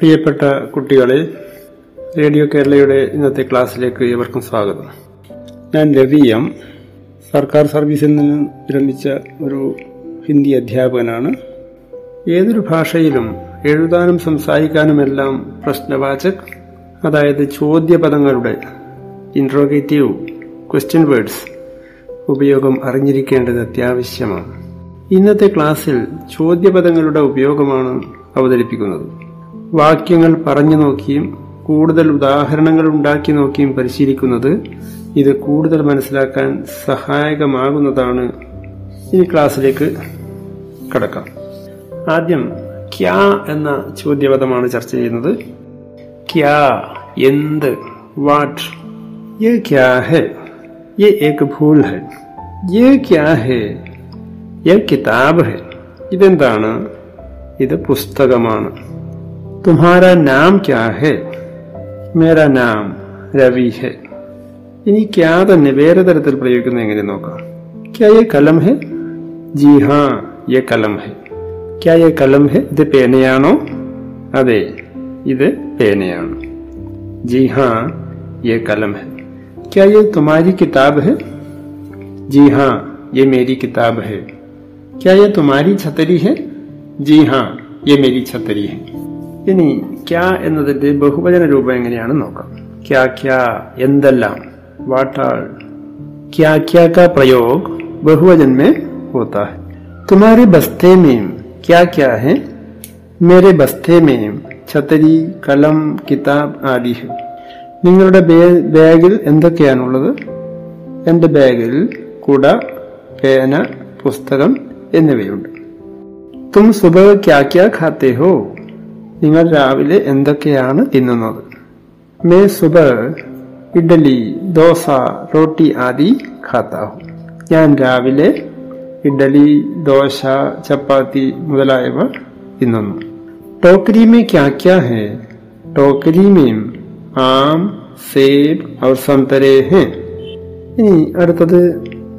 പ്രിയപ്പെട്ട കുട്ടികളെ റേഡിയോ കേരളയുടെ ഇന്നത്തെ ക്ലാസ്സിലേക്ക് ഏവർക്കും സ്വാഗതം. ഞാൻ രവി എം. സർക്കാർ സർവീസിൽ നിന്ന് വിരമിച്ച ഒരു ഹിന്ദി അധ്യാപകനാണ്. ഏതൊരു ഭാഷയിലും എഴുതാനും സംസാരിക്കാനുമെല്ലാം പ്രശ്നവാചക് അതായത് ചോദ്യപദങ്ങളുടെ ഇൻട്രോഗേറ്റീവ് ക്വസ്റ്റ്യൻ വേർഡ്സ് ഉപയോഗം അറിഞ്ഞിരിക്കേണ്ടത് അത്യാവശ്യമാണ്. ഇന്നത്തെ ക്ലാസ്സിൽ ചോദ്യപദങ്ങളുടെ ഉപയോഗമാണ് അവതരിപ്പിക്കുന്നത്. വാക്യങ്ങൾ പറഞ്ഞു നോക്കിയും കൂടുതൽ ഉദാഹരണങ്ങൾ ഉണ്ടാക്കി നോക്കിയും പരിശീലിക്കുന്നത് ഇത് കൂടുതൽ മനസ്സിലാക്കാൻ സഹായകമാകുന്നതാണ് ഇനി ക്ലാസ്സിലേക്ക് കടക്കാം ആദ്യം ക്യാ എന്ന ചോദ്യപദമാണ് ചർച്ച ചെയ്യുന്നത് ക്യാ എന്ത് വാട്ട് ये क्या है ये एक भूल है ये क्या है ये കിതാബ് है ഇതെന്താണ് ഇത് പുസ്തകമാണ് തുമ്ഹാര നാം ക്യാ ഹെ മേരാ നാം രവി ഹെ ഇനി ക്യാ തന്നെ വേറെ തരത്തിൽ പ്രയോഗിക്കുന്നത് എങ്ങനെ നോക്കാം ക്യാ യെ കലം ഹെ ജി ഹാ യെ കലം ഹെ ക്യാ യെ കലം ഹെ ഇത് പേനയാണോ അതെ ഇത് പേനയാണ് ജി ഹാ യെ കലം ഹെ क्या ये तुम्हारी किताब है जी हाँ ये मेरी किताब है क्या ये तुम्हारी छतरी है जी हाँ ये मेरी छतरी है ഇനി ക്യാ എന്നതിന്റെ ബഹുവചന രൂപം എങ്ങനെയാണ് നോക്കാം. ക്യാ ക്യാ എന്തെല്ലാം? വാട്ടാൾ. ക്യാ ക്യാ കാ പ്രയോഗ്. ബഹുവചനമേ ഹോത്താ തുമാരി തുമാരെ ബസ്തേ മേം. ക്യാ ക്യാ ഹെ? മേരെ ബസ്തേ മേം. ഛത്തരി കലം കിതാബ് ആദി നിങ്ങളുടെ ബാഗിൽ എന്തൊക്കെയാണുള്ളത്? എന്റെ ബാഗിൽ കുട പേന പുസ്തകം എന്നിവയുണ്ട്. തും സുബ ക്യാ ക്യാ ഖാത്തേ ഹോ? നിങ്ങൾ രാവിലെ എന്തൊക്കെയാണ് തിന്നുന്നത്? മേ സുബ ഇഡലി ദോശ റോട്ടി ആദി ഖാത്താഹു. ഞാൻ രാവിലെ ഇഡലി ദോശ ചപ്പാത്തി മുതലായവ തിന്നുന്നു. ടോക്കരി മേ ക്യാ ക്യാ ഹേ ടോക്കരി മേം ആം സേബ് അവർ സന്തരേ ഹെ ഇനി അടുത്തത്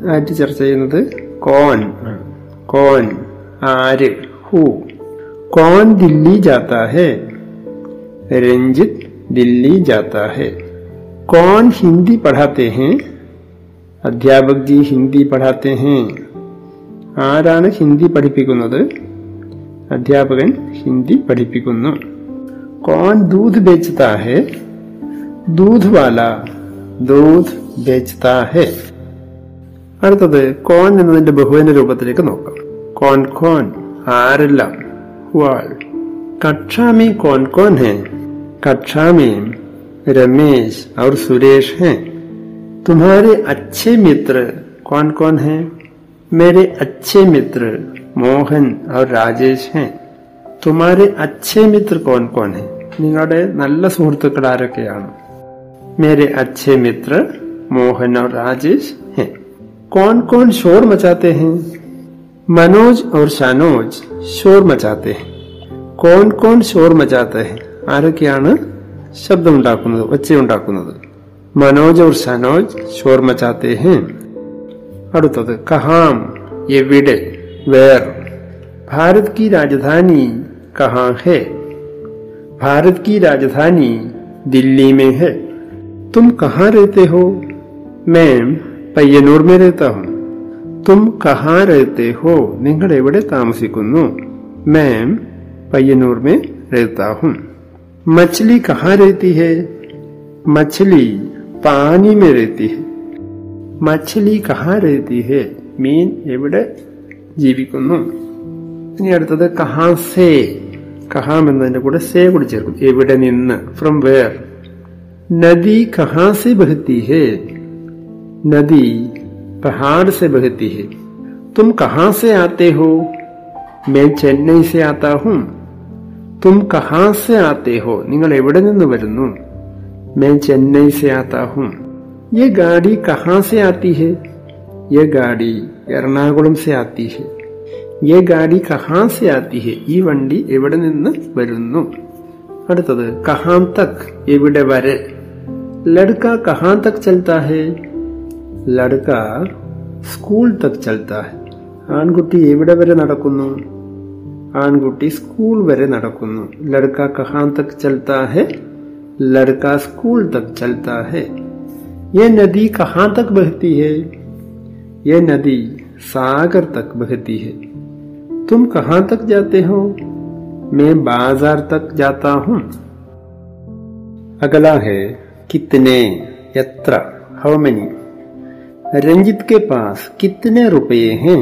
ആയിട്ട് ചർച്ച ചെയ്യുന്നത് കോൺ കോൺ ആര് who. Cone Delhi ജാത്താ he Ranjith Delhi ജാത്താ he cone Hindi പഠാത്തെ he അധ്യാപക് G Hindi പഠാത്തെ ഹെ ആരാണ് ഹിന്ദി പഠിപ്പിക്കുന്നത് അധ്യാപകൻ ഹിന്ദി പഠിപ്പിക്കുന്നു കോൺ ദൂത് ബേച്ചതാ ഹെ दूध वाला दूध बेचता है അടുത്തത് കോൺ എന്നതിന്റെ ബഹുവന രൂപത്തിലേക്ക് നോക്കാം കോൺ കോൺ ആരെല്ലാം വാൾ കക്ഷാമി കോൺ കോൺ ഹെ കക്ഷാമി रमेश और सुरेश हैं तुम्हारे अच्छे मित्र कौन कौन हैं मेरे अच्छे मित्र मोहन और राजेश हैं तुम्हारे अच्छे मित्र कौन कौन हैं നിങ്ങളുടെ നല്ല സുഹൃത്തുക്കൾ ആരൊക്കെയാണ് मेरे अच्छे मित्र मोहन और राजेश हैं कौन कौन शोर मचाते हैं मनोज और शानोज शोर मचाते हैं कौन कौन शोर मचाते हैं ആരൊക്കെയാണ് ശബ്ദമുണ്ടാക്കുന്നത് ഒച്ചയുണ്ടാക്കുന്നത് മനോജ് और ഷനോജ് ഷോർ മച്ചാത്തെ ഹെ അടുത്തത് കഹാം എവിടെ വേർ ഭാരത് की राजधानी कहाँ है भारत की राजधानी दिल्ली में है तुम कहाँ रहते हो मैं പയ്യന്നൂർ में रहता हूँ തും കഹാരത്തെ ഹോ നിങ്ങൾ എവിടെ താമസിക്കുന്നു? മാം പയ്യന്നൂർ മേ രഹത്താ മച്ചലി കഹാരത്തി കഹാ രഹത്തി ഹെ? മച്ഛലി പാനി മേ രഹത്തി ഹെ? മച്ചലി കഹാരത്തി ഹെ? മീൻ എവിടെ ജീവിക്കുന്നു? ഇനി അടുത്തത് കഹാ സേ. കഹാം എന്നതിന്റെ കൂടെ സേ കൂടി ചേർക്കും. എവിടെ നിന്ന്? From where. നദി കഹാസി ബഹത്തി ഹേ? നദി पहाड़ से बहती है। तुम कहाँ से आते हो? मैं चेन्नई से आता हूँ। तुम कहाँ से आते हो? നിങ്ങൾ എവിടെ मैं चेन्नई से आता हूँ। ये गाड़ी कहाँ से आती है? ये गाड़ी എറണാകുളം से आती है। ये गाड़ी कहाँ से आती है? ई വണ്ടി എവിടെ നിന്ന് വരുന്നു? അടുത്തത് കഹാം തക് എവിടെ വരെ? ലഡ്ക കഹാം തക് लड़का स्कूल तक चलता है ആൺകുട്ടി എവിടെ വരെ നടക്കുന്നു? ആൺകുട്ടി സ്കൂൾ വരെ നടക്കുന്നു. ലഡ്ക കഹാൻ തക് ചൽത്താ ഹെ? ലഡ്ക സ്കൂൾ തക് ചൽത്താ ഹെ. ये नदी कहाँ तक बहती है ये नदी सागर तक बहती है तुम कहाँ तक जाते हो मैं बाज़ार तक जाता हूँ अगला है कितने यत्र हाउ मेनी रंजित के पास कितने रुपए हैं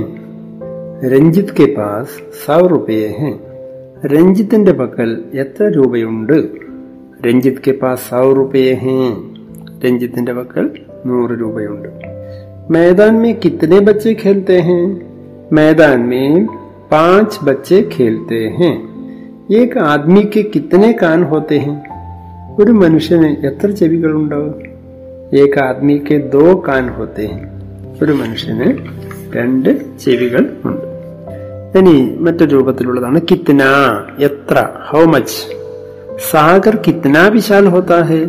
രഞ്ജിത്ത് കെ പാസ് സൗ റുപയെ ഹെ രഞ്ജിത്തിന്റെ പക്കൽ എത്ര രൂപയുണ്ട് രഞ്ജിത്ത് കെ പാസ് സൗ റുപയെ ഹെ രഞ്ജിത്തിന്റെ പക്കൽ നൂറ് രൂപയുണ്ട് मैदान में कितने बच्चे खेलते हैं मैदान में पांच बच्चे खेलते हैं एक आदमी के कितने कान होते हैं ഒരു മനുഷ്യന് എത്ര ചെവികളുണ്ടാവും ഏക ആദ്മിക്ക് ദോ കാൻ ഹോത്തെ ഹെ ഒരു മനുഷ്യന് രണ്ട് ചെവികൾ ഉണ്ട് ഇനി മറ്റൊരു രൂപത്തിലുള്ളതാണ് കിത്ന എത്ര ഹൗ മച്ച് സാഗർ കിത്ന വിശാൽ ഹോത്താ ഹെ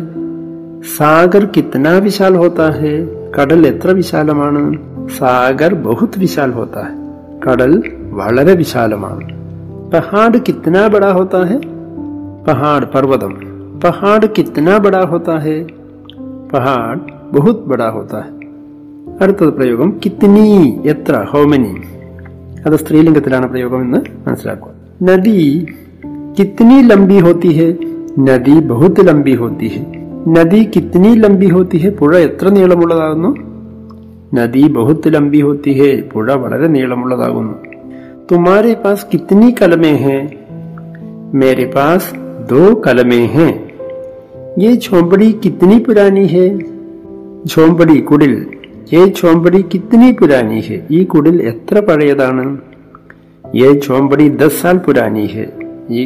സാഗർ കിത്ന വിശാൽ ഹോത്താ ഹെ കടൽ എത്ര വിശാലമാണ് സാഗർ ബഹുത് വിശാൽ ഹോത്താ ഹെ കടൽ വളരെ വിശാലമാണ് പഹാഡ് കിത്ന ബടാ ഹോത്താ ഹെ പഹാഡ് പർവ്വതം പഹാഡ് കിത്ന ബടാ ഹോത്താ ഹെ പഹാഡ് ബഹുത് ബടാ ഹോത്താ ഹെ അടുത്തത് പ്രയോഗം കിത്നി എത്ര ഹോമനി അത് സ്ത്രീലിംഗത്തിലാണ് പ്രയോഗം എന്ന് മനസ്സിലാക്കുക നദി കിത്നി ലംബി ഹോത്തി ഹെ നദി ബഹുത് ലംബി ഹോത്തി ഹെ നദി കിത്നി ലംബി ഹോത്തി ഹെ പുഴ എത്ര നീളമുള്ളതാകുന്നു നദി ബഹുത് ലംബി ഹോത്തി ഹെ പുഴ വളരെ നീളമുള്ളതാകുന്നു തുമാരെ പാസ് കിത്നി കലമേ ഹെ മേരെ പാസ് ദോ കലമേ ഹെ ये झोंपड़ी कितनी पुरानी है झोंपड़ी കുടിൽ ये झोंपड़ी कितनी पुरानी है ഈ കുടിൽ എത്ര പഴയതാണ് ये झोंपड़ी दस साल पुरानी है ഈ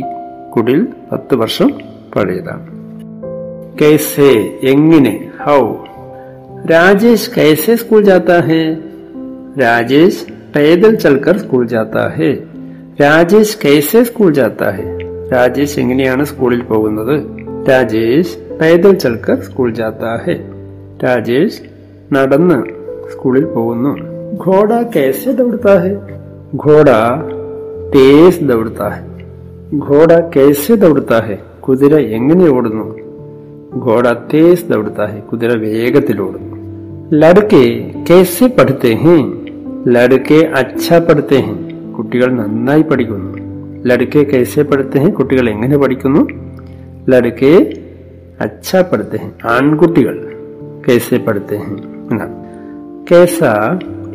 കുടിൽ പത്ത് വർഷം പഴയതാണ് कैसे എങ്ങനെ ഹൗ രാജേഷ് कैसे स्कूल जाता है രാജേഷ് पैदल चलकर स्कूल जाता है രാജേഷ് कैसे स्कूल जाता है രാജേഷ് എങ്ങനെയാണ് സ്കൂളിൽ പോകുന്നത് രാജേഷ് പൈതൽ ചൽക്കർ സ്കൂൾ ജാത്ത ഹെ രാജേഷ് നടന്ന് സ്കൂളിൽ പോകുന്നു. ഘോഡ കേസ് ദൗഡത്ത ഹെ ഘോഡ തേസ് ദൗഡത്ത ഹെ ഘോഡ കേസ് ദൗഡത്ത ഹെ കുതിര എങ്ങനെ ഓടുന്നു? ഘോഡ തേസ് ദൗഡത്ത ഹെ കുതിര വേഗത്തിൽ ഓടുന്നു. ലടുക്കെ കേസ് പഠിത്തേ ഹേ. ലടുക്കെ അച്ഛ പഠിത്തേ ഹേ. കുട്ടികൾ നന്നായി പഠിക്കുന്നു. ലടുക്കെ കേസെ പഠിത്തേ ഹേ. കുട്ടികൾ എങ്ങനെ പഠിക്കുന്നു? लड़के अच्छा पढ़ते हैं ആൺകുട്ടികൾ कैसे पढ़ते हैं എന്നാണ് കേസ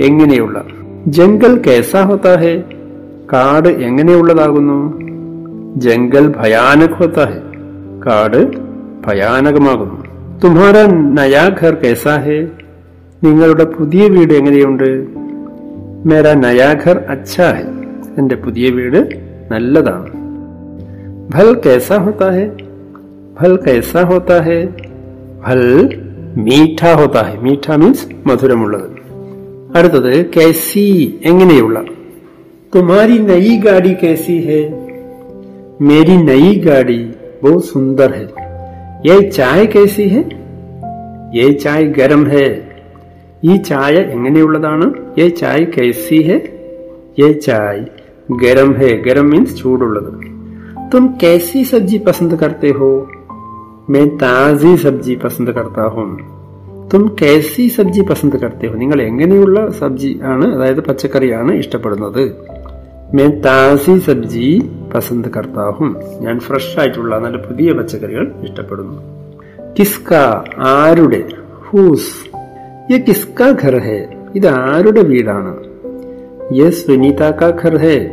എങ്ങനെയുള്ള? ജംഗൽ കേസ ഹോത്താ ഹെ? കാട് എങ്ങനെയുള്ളതാകുന്നു? ജംഗൽ ഭയാനക് ഹോത്താ ഹെ കാട് ഭയാനകമാകുന്നു. തുമാര നയാ ഘർ കേസാ ഹെ? നിങ്ങളുടെ പുതിയ വീട് എങ്ങനെയുണ്ട്? മേര നയാ ഘർ അച്ഛാ ഹെ എന്റെ പുതിയ വീട് നല്ലതാണ്. ഭൽ കേസാ ഹോത്താ ഹെ? ഫൽ കൈസാ ഹോത്താ ഹെ ഫൽ മീഠ ഹോത്താ ഹെ മീഠ മീൻസ് മധുരമുള്ളത് അടുത്തത് കൈസി എങ്ങനെയുള്ള തുമാരി നയി ഗാഡി कैसी है मेरी नई गाड़ी बहुत सुंदर है ये चाय कैसी है ये चाय गरम है ഈ ചായ എങ്ങനെയുള്ളതാണ് ये चाय कैसी है ये चाय गरम है गरम मीन्स ചൂടുള്ളത് तुम कैसी सब्जी पसंद करते हो മേ താസി സബ്ജി പസന്ത് കർത്താഹും തും കേസി സബ്ജി പസന്ത് കർത്തേ നിങ്ങൾ എങ്ങനെയുള്ള സബ്ജി ആണ് അതായത് പച്ചക്കറിയാണ് ഇഷ്ടപ്പെടുന്നത്? മേ താസി സബ്ജി പസന്ത് കർത്താഹും ഞാൻ ഫ്രഷ് ആയിട്ടുള്ള നല്ല പുതിയ പച്ചക്കറികൾ ഇഷ്ടപ്പെടുന്നു. കിസ്ക ആരുടെ? ഹൂസ് യെ കിസ്ക ഘർ ഹേ ഇത് ആരുടെ വീടാണ്? യെ സുനിത കാ ഘർ ഹേ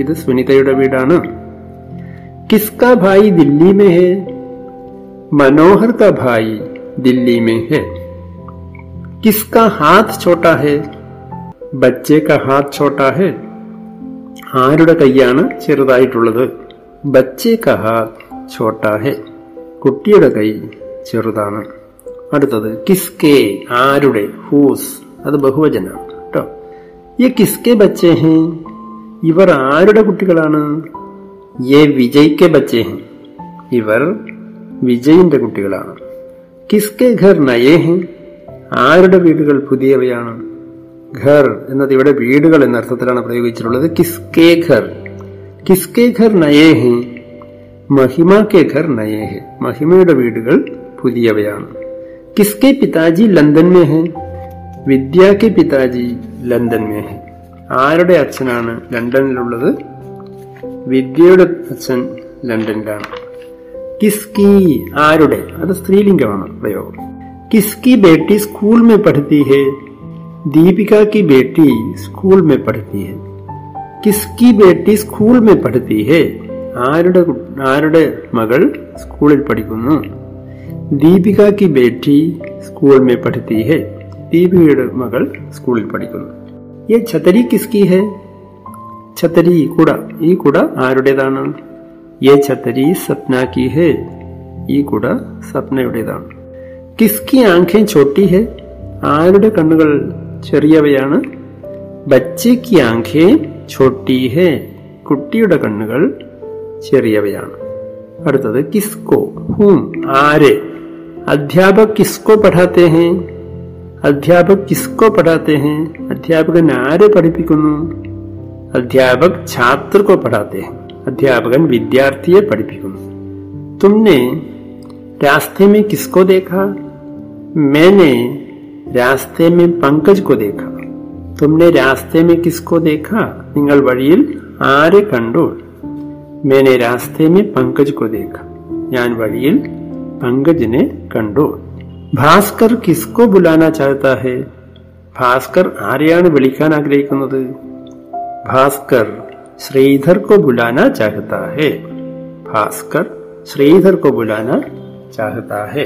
ഇത് സുനിതയുടെ വീടാണ്। കിസ്ക ഭായി ദില്ലി മേ ഹേ मनोहर का भाई दिल्ली में है किसका हाथ छोटा है बच्चे का हाथ छोटा है ആരുടെ കൈയാണ് ചെറുതായിട്ടുള്ളത് ബച്ചെ കാ ഹാത്ത് ഛോട്ടാ ഹെ കുട്ടിയുടെ കൈ ചെറുതാണ് അടുത്തത് കിസ്കെ ആരുടെ ഹൂസ് അത് ബഹുവചനാണ് കേട്ടോ ഈ കിസ്കെ ബച്ചെ ഹെ ഇവർ ആരുടെ കുട്ടികളാണ് യെ വിജയ്ക്ക് ബച്ചെ ഹെ ഇവർ വിജയിന്റെ കുട്ടികളാണ്. കിസ്കെ ഘർ നയേ ഹെ? ആരുടെ വീടുകൾ പുതിയവയാണ്? ഘർ എന്നത് ഇവിടെ വീടുകൾ എന്ന അർത്ഥത്തിലാണ് പ്രയോഗിച്ചിട്ടുള്ളത്. കിസ്കെ ഘർ. കിസ്കെ ഘർ നയേ ഹെ? മഹിമ കെ ഘർ നയേ ഹെ. മഹിമയുടെ വീടുകൾ പുതിയവയാണ്. കിസ്കെ പിതാജി ലണ്ടൻ മേ ഹെ? വിദ്യ പിതാജി ലണ്ടൻ മേ ഹെ. ആരുടെ അച്ഛനാണ് ലണ്ടനിലുള്ളത്? വിദ്യയുടെ അച്ഛൻ ലണ്ടനിലാണ്. किसकी ആരുടെ അത് സ്ത്രീലിംഗമാണ് പ്രയോഗം किसकी बेटी स्कूल में पढ़ती है दीपिका की बेटी स्कूल में पढ़ती है किसकी बेटी स्कूल में पढ़ती है ആരുടെ ആരുടെ മകൾ സ്കൂളിൽ പഠിക്കുന്നു ദീപിക കി ബേട്ടി സ്കൂൾ മേ പഠിത്തി ഹെ ദീപികയുടെ മകൾ സ്കൂളിൽ പഠിക്കുന്നു ഈ ഛത്തരി കിസ്കി ഹെ ഛത്തരി കുട ഈ കുട ആരുടേതാണ് ये छतरी सपना की है ഈ കുട സപ്നയുടേതാണ് കിസ്കി ആംഖേം ചോട്ടി ഹെ ആരുടെ കണ്ണുകൾ ചെറിയവയാണ് ബച്ചയ്ക്ക് ആംഖേ ചോട്ടി ഹെ കുട്ടിയുടെ കണ്ണുകൾ ചെറിയവയാണ് അടുത്തത് കിസ്കോ ഹൂം ആരെ അധ്യാപക് കിസ്കോ പഠാത്തെ ഹെ അധ്യാപക് കിസ്കോ പഠാത്തെ ഹെ അധ്യാപകൻ ആരെ പഠിപ്പിക്കുന്നു അധ്യാപക് ഛാത്രക്കോ പഠാത്തെ ഹെ അധ്യാപകൻ വിദ്യാർത്ഥിയെ പഠിപ്പിക്കുന്നു തുമ്നെ रास्ते में किसको देखा मैंने रास्ते में पंकज को देखा तुमने रास्ते में किसको देखा നിങ്ങൾ വഴിയിൽ ആരെ കണ്ടു मैंने रास्ते में पंकज को देखा ഞാൻ വഴിയിൽ പങ്കജിനെ കണ്ടു ഭാസ്കർ കിസ്കോ ബുലാന ചാഹത്താ ഹെ ഭാസ്കർ ആരെയാണ് വിളിക്കാൻ ആഗ്രഹിക്കുന്നത് ഭാസ്കർ ശ്രീധർ को बुलाना चाहता है भास्कर श्रीधर को बुलाना चाहता है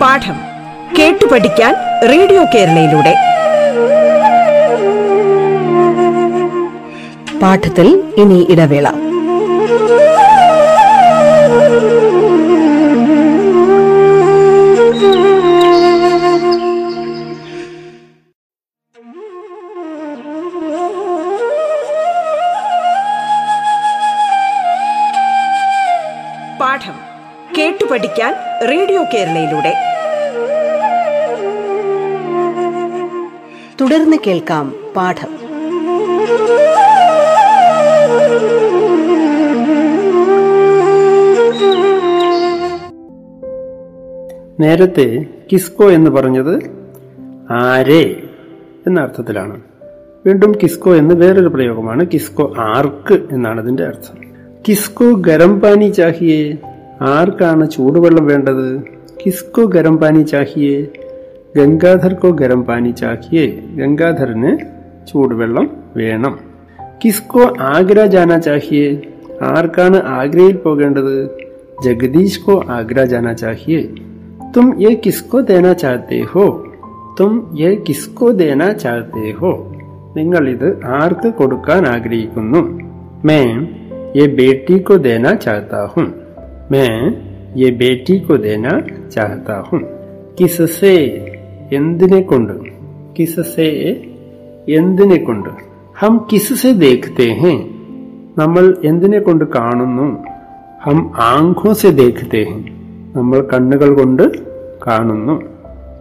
പാഠം കേട്ടു പഠിക്കാൻ റേഡിയോ കേരളയിലൂടെ പാഠത്തിൽ ഇനി ഇടവേള കേട്ടു പഠിക്കാൻ റേഡിയോ കേരളയിലൂടെ. തുടർന്ന് കേൾക്കാം പാഠം. നേരത്തെ കിസ്കോ എന്ന് പറഞ്ഞത് ആരെ എന്ന അർത്ഥത്തിലാണ്. വീണ്ടും കിസ്കോ എന്ന് വേറൊരു പ്രയോഗമാണ് കിസ്കോ ആർക്ക് എന്നാണ് അതിന്റെ അർത്ഥം. കിസ്കോ ഗരം പാനി ചാഹിയേ. ആർക്കാണ് ചൂടുവെള്ളം വേണ്ടത് കിസ്കോ ഗരം പാനി ചാഹിയേ ഗംഗാധർക്കോ ഗരം പാനി ചാഹിയേ ഗംഗാധരന് ചൂടുവെള്ളം വേണം കിസ്കോ ആഗ്ര ജാന ചാഹിയേ ആർക്കാണ് ആഗ്രയിൽ പോകേണ്ടത് ജഗദീഷ് കോ ആഗ്ര ജാന ചാഹിയേ തും യെ കിസ്കോ ദേന ചാഹത്തെ ഹോ തും യെ കിസ്കോ ദേന ചാഹത്തെ ഹോ നിങ്ങൾ ഇത് ആർക്ക് കൊടുക്കാൻ ആഗ്രഹിക്കുന്നു മേ യെ ബേട്ടി കോ ദേന ചാഹത്താ ഹും മേ യെ ബേട്ടി കോ ദേന ചാഹത്താ ഹും കിസസേ എന്തിനെ കൊണ്ട് കിസസേ എന്തിനെ കൊണ്ട് ഹം കിസസേ ദേഖത്തെ ഹേ നമ്മൾ എന്തിനെ കൊണ്ട് കാണുന്നു ഹം ആംഖോ സെ ദേഖത്തെ ഹേ നമ്മൾ കണ്ണുകൾ കൊണ്ട് കാണുന്നു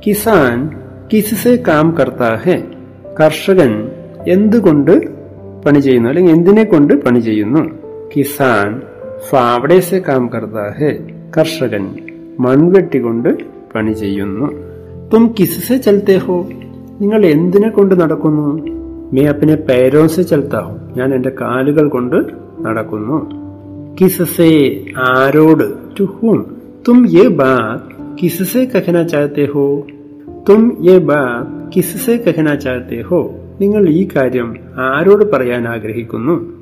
കിസാൻ കിസ്സെ കാം കർത്താ ഹെ കർഷകൻ എന്തുകൊണ്ട് പണി ചെയ്യുന്നു അല്ലെങ്കിൽ എന്തിനെ കൊണ്ട് പണി ചെയ്യുന്നു കിസാൻ ഫാവഡേ സെ കാം കർത്താ ഹെ കർഷകൻ മൺവെട്ടി കൊണ്ട് പണി ചെയ്യുന്നു. തും കിസ്സെ ചലത്തെ ഹോ? നിങ്ങൾ എന്തിനെ കൊണ്ട് നടക്കുന്നു? മേ അപ്പിനെ പേരോസെ ചലത്താ ഹോ? ഞാൻ എന്റെ കാലുകൾ കൊണ്ട് നടക്കുന്നു. കിസ്സെ ആരോട് ടു ഹൂം തും യേ ബാത് കിസ്സെ കഹന ചാഹത്തെ ഹോ? തും യേ ബാത് കിസ്സെ കഹന ചാഹത്തെ ഹോ? നിങ്ങൾ ഈ കാര്യം ആരോട് പറയാൻ ആഗ്രഹിക്കുന്നു?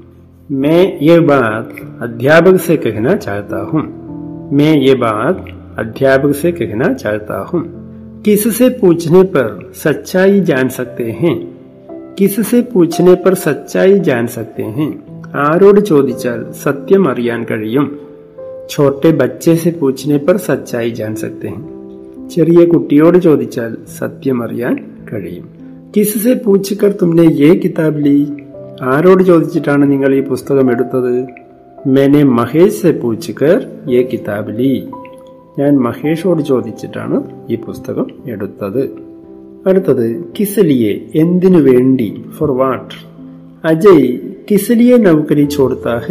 मैं ये बात अध्यापक से कहना चाहता हूँ मैं ये बात अध्यापक से कहना चाहता हूँ किससे पूछने पर सच्चाई जान सकते हैं किससे पूछने पर सच्चाई जान सकते हैं ആരോട് ചോദിച്ചാൽ സത്യം അറിയാൻ കഴിയും छोटे बच्चे से पूछने पर सच्चाई जान सकते हैं ചെറിയ കുട്ടിയോട് ചോദിച്ചാൽ സത്യം അറിയാൻ കഴിയും കിസ്സെ പൂച്ചിക്കർ തുമ്നെ യേ കിതാബ് ലീ ആരോട് ചോദിച്ചിട്ടാണ് നിങ്ങൾ ഈ പുസ്തകം എടുത്തത്? മെനെ മഹേഷ് സെ പൂച്ചിക്കർ യേ കിതാബ് ലീ ഞാൻ മഹേഷോട് ചോദിച്ചിട്ടാണ് ഈ പുസ്തകം എടുത്തത്. അടുത്തത് കിസലിയെ എന്തിനു വേണ്ടി? ഫോർ വാട്ട് അജയ് കിസലിയെ നൗകരി ചോടുത്താ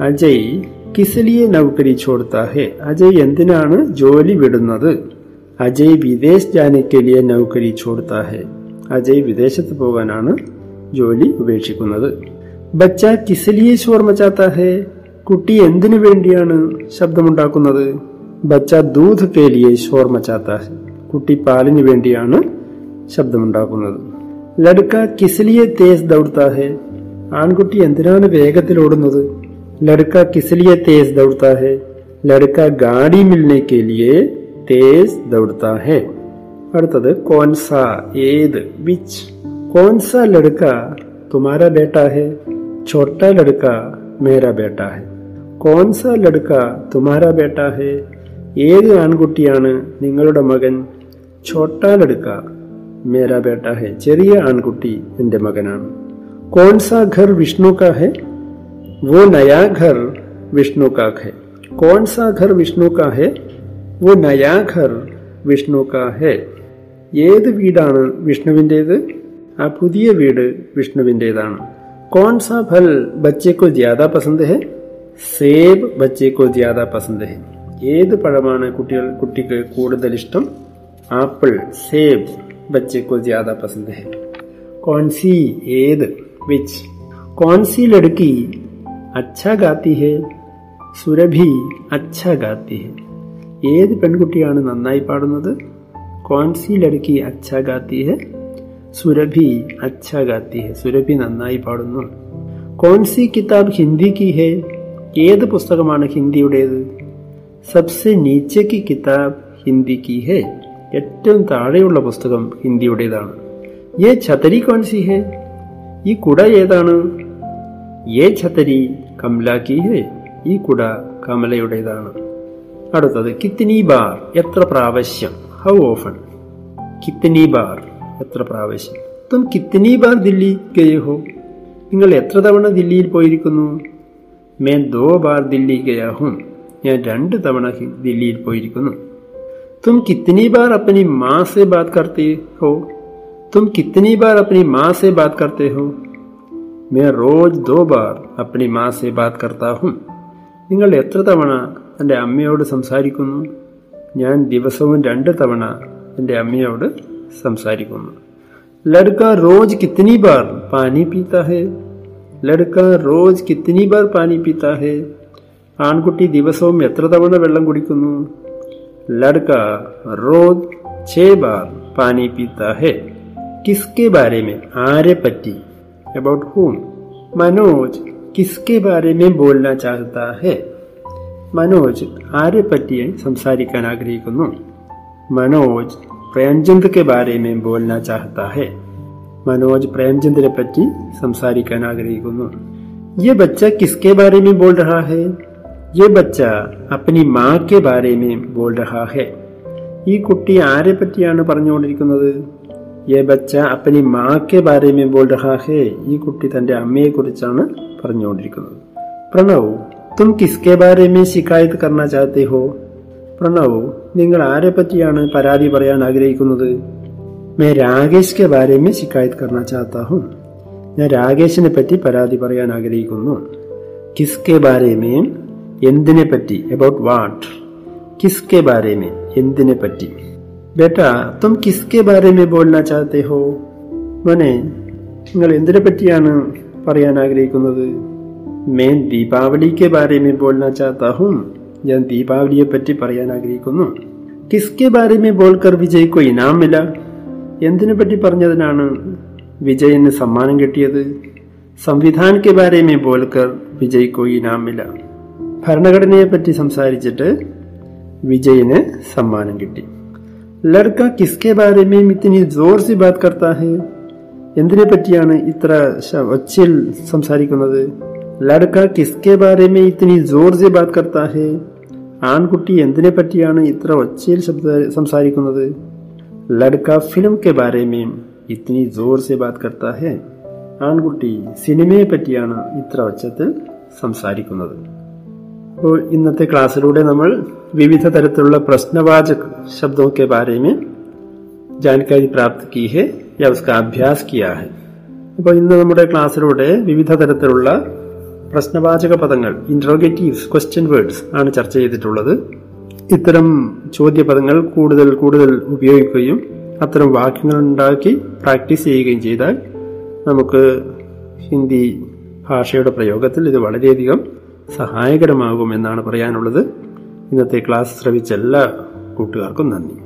അജയ് കിസലിയെ നൗകരി ചോടുത്താ അജയ് എന്തിനാണ് ജോലി വിടുന്നത്? അജയ് വിദേശ് ജാനക്കലിയെ നൗക്കരി ചോടുത്താ അജയ് വിദേശത്ത് പോകാനാണ് ജോലി ഉപേക്ഷിക്കുന്നത്. ബച്ച കിസലിയെ ശോർ മച്ചാത്ത കുട്ടി എന്തിനു വേണ്ടിയാണ് ശബ്ദമുണ്ടാക്കുന്നത്? ബച്ച ദൂത് പേലിയെ ശോർ മച്ചാത്ത കുട്ടി പാലിന് വേണ്ടിയാണ് ശബ്ദമുണ്ടാക്കുന്നത്. ലടുക്ക കിസലിയെ തേസ് ദൗഡ്താ ഹെ ആൺകുട്ടി എന്തിനാണ് വേഗത്തിൽ ഓടുന്നത്? ലടുക്ക കിസലിയെ തേസ് ദൗഡ്താ ഹെ ലഡ്ക ഗാഡി മിൽനെ കെലിയെ തേസ് ദൗഡ്താ അടുത്തത് കോൻസ ഏത് വിച്ച്. കോൻസ ലഡ്ക തുമാരാ ബേട്ട ഹെ छोटा लड़का मेरा बेटा है कौन सा लड़का तुम्हारा बेटा है ഏത് ആൺകുട്ടിയാണ് നിങ്ങളുടെ മകൻ ഛോട്ടാ ലടുക്ക മേരാ ബേട്ട ഹെ ചെറിയ ആൺകുട്ടി എന്റെ മകനാണ് കോൺ സാ ഘർ വിഷ്ണു കാ ഹെ वो नया घर विष्णु का है कौन सा घर विष्णु का है वो नया घर വിഷ്ണു കാ ഹെ ഏത് വീടാണ് വിഷ്ണുവിൻ്റെത് ആ പുതിയ വീട് വിഷ്ണുവിൻ്റെതാണ് कौन सा फल बच्चे को ज्यादा पसंद है സേബ് ബച്ചെ കോ ജ്യാദ പസന്ത് ഹെ ഏത് പഴമാണ് കുട്ടികൾ കുട്ടിക്ക് കൂടുതൽ ഇഷ്ടം ആപ്പിൾ സേബ് ബച്ചെ കോ ജ്യാദ പസന്ത് ഹെ കോൺസി ഏത് വിച്ച് കോൺസി ലടുക്കി അച്ഛ ഗാത്തി ഹെ സുരഭി അച്ഛ ഗാത്തി ഹെ ഏത് പെൺകുട്ടിയാണ് നന്നായി പാടുന്നത് കോൺസി ലടുക്കി അച്ഛ ഗാത്തി ഹെ സുരഭി അച്ഛ ഗാത്തി ഹെ സുരഭി നന്നായി പാടുന്നു. കോൺസി കിതാബ് ഹിന്ദി കി ഹെ? ഏത് പുസ്തകമാണ് ഹിന്ദിയുടേത്? സബ്സെ നീച്ചെ കി കിതാബ് ഹിന്ദി കി ഹെ? ഏറ്റവും താഴെയുള്ള പുസ്തകം ഹിന്ദിയുടേതാണ്. ഏ ഛതരി കോൺസി ഹെ? ഈ കുട ഏതാണ്? ഏ ഛതരി കമല കി ഹെ? ഈ കുട കമലയുടേതാണ്. അടുത്തത് കിത്തിനി ബാർ. എത്ര പ്രാവശ്യം? ഹൗ ഓഫൺ കിത്തിനി ബാർ. എത്ര പ്രാവശ്യം? തും കിത്തനി ബാർ ദില്ലി ഗയേ ഹോ നിങ്ങൾ എത്ര തവണ ദില്ലിയിൽ പോയിരിക്കുന്നു? മേൻ ദോ ബാർ ദില്ലി ഗയാ ഹും ഞാൻ രണ്ട് തവണ ദില്ലിയിൽ പോയിരിക്കുന്നു. തും കിത്തനി ബാർ അപ്പനി മാ സെ ബാത് കർത്തെ ഹോ തും കിത്തനി ബാർ അപ്പനി മാ से ബാത് करते ഹോ मैं റോജ് ദോ ബാർ അപ്പനി മാ से ബാത് करता ഹും നിങ്ങൾ എത്ര തവണ എന്റെ അമ്മയോട് സംസാരിക്കുന്നു? ഞാൻ ദിവസവും രണ്ട് തവണ എന്റെ അമ്മയോട് സംസാരിക്കുന്നു ലഡ്ക റോജ് കിത്തനി ബാർ പാനി പീത്ത ഹേ ലഡ്ക റോജ് കിത്തനി ബാർ പാനി പീത്ത ഹേ ആൺകുട്ടി ദിവസവും എത്ര തവണ വെള്ളം കുടിക്കുന്നു ലഡ്ക റോജ് ഛേ ബാർ പാനി പീത്ത ഹേ കിസ്കെ ബാരെ में ആരെ പറ്റി अबाउट whom മനോജ് കിസ്കെ ബാരെ में बोलना चाहता है മനോജ് ആരെ പറ്റി സംസാരിക്കാൻ ആഗ്രഹിക്കുന്നു മനോജ് പ്രേംചന്ദ് के बारे में बोलना चाहता है മനോജ് പ്രേംചന്ദിനെ പറ്റി സംസാരിക്കാൻ ആഗ്രഹിക്കുന്നു ये बच्चा किसके बारे में बोल रहा है ये बच्चा अपनी माँ के बारे में बोल रहा है ഈ കുട്ടി ആരെ പറ്റിയാണ് പറഞ്ഞുകൊണ്ടിരിക്കുന്നത് യെ ബച്ച അപ്പനി മാ കെ ബാരെ മേ ബോൾ രഹാ ഹേ ഈ കുട്ടി തന്റെ അമ്മയെ കുറിച്ചാണ് പറഞ്ഞുകൊണ്ടിരിക്കുന്നത് പ്രണവ് തും കിസ്കെ ബാരെ മേ ശിക്കായത്ത് കർണ ചാഹത്തെ ഹോ പ്രണവ് നിങ്ങൾ ആരെ പറ്റിയാണ് പരാതി പറയാൻ ആഗ്രഹിക്കുന്നത്? മേ രാകേഷ് കെ ബാരെ മേ ശിക്കായത് കർണ ചാഹത്ത ഹും. ഞാൻ രാകേഷിനെ പറ്റി പരാതി പറയാൻ ആഗ്രഹിക്കുന്നു. കിസ്കെ ബാരെ മേ എന്തിനെ പറ്റി? അബൌട്ട് വാട്ട് കിസ്കെ ബാരെ മേ എന്തിനെ പറ്റി? ബേട്ടാ തും കിസ്കെ ബാരെ മേ ബോൾന ചാത്തേ ഹോ? മോനെ നിങ്ങൾ എന്തിനെ പറ്റിയാണ് പറയാൻ ആഗ്രഹിക്കുന്നത്? മേൻ ദീപാവലിക്ക് ബാരെ മേ ബോൾന ചാഹത്ത ഹും. ഞാൻ ദീപാവലിയെ പറ്റി പറയാൻ ആഗ്രഹിക്കുന്നു. കിസ്കെ ബാരിമെ ബോൾക്കർ വിജയ്ക്കോ ഇനാം മില എന്തിനെ പറ്റി പറഞ്ഞതിനാണ് വിജയന് സമ്മാനം കിട്ടിയത്? സംവിധാൻ കെ ബാരെ മേ ബോൾക്കർ വിജയ്ക്കോ ഇനാം മില ഭരണഘടനയെ പറ്റി സംസാരിച്ചിട്ട് വിജയന് സമ്മാനം കിട്ടി. ലഡ്ക കിസ്കെ ബാരിമെ ഇത്തിനി ജോർ സി ബാത് കർത്താ ഹെ എന്തിനെ പറ്റിയാണ് ഇത്ര ഒച്ചിൽ സംസാരിക്കുന്നത്? ലഡ്ക കിസ്കെ ബാരിമെ ഇത്തിനി ജോർ സി ബാത് കർത്താ ഹെ ആൺകുട്ടി എന്തിനെ പറ്റിയാണ് ഇത്ര ഒച്ചയിൽ ശബ്ദ സംസാരിക്കുന്നത് ലഡ്ക ഫിലിം കെ ബാരെ മേ ഇത്തിനി ജോർ സെ ബാത് കർത്താ ഹെ ആൺകുട്ടി സിനിമയെ പറ്റിയാണ് ഇത്ര ഒച്ചത്തിൽ സംസാരിക്കുന്നത് അപ്പോൾ ഇന്നത്തെ ക്ലാസ്സിലൂടെ നമ്മൾ വിവിധ തരത്തിലുള്ള പ്രശ്നവാചക शब्दों के बारे में जानकारी प्राप्त की है या उसका अभ्यास किया है അപ്പോൾ ഇന്ന് നമ്മുടെ ക്ലാസ്സിലൂടെ വിവിധ തരത്തിലുള്ള പ്രശ്നവാചക പദങ്ങൾ ഇൻട്രോഗേറ്റീവ്സ് ക്വസ്റ്റ്യൻ വേർഡ്സ് ആണ് ചർച്ച ചെയ്തിട്ടുള്ളത്. ഇത്തരം ചോദ്യപദങ്ങൾ കൂടുതൽ കൂടുതൽ ഉപയോഗിക്കുകയും അത്തരം വാക്യങ്ങൾ ഉണ്ടാക്കി പ്രാക്ടീസ് ചെയ്യുകയും ചെയ്താൽ നമുക്ക് ഹിന്ദി ഭാഷയുടെ പ്രയോഗത്തിൽ ഇത് വളരെയധികം സഹായകരമാകും എന്നാണ് പറയാനുള്ളത്. ഇന്നത്തെ ക്ലാസ് ശ്രവിച്ച എല്ലാ കൂട്ടുകാർക്കും നന്ദി.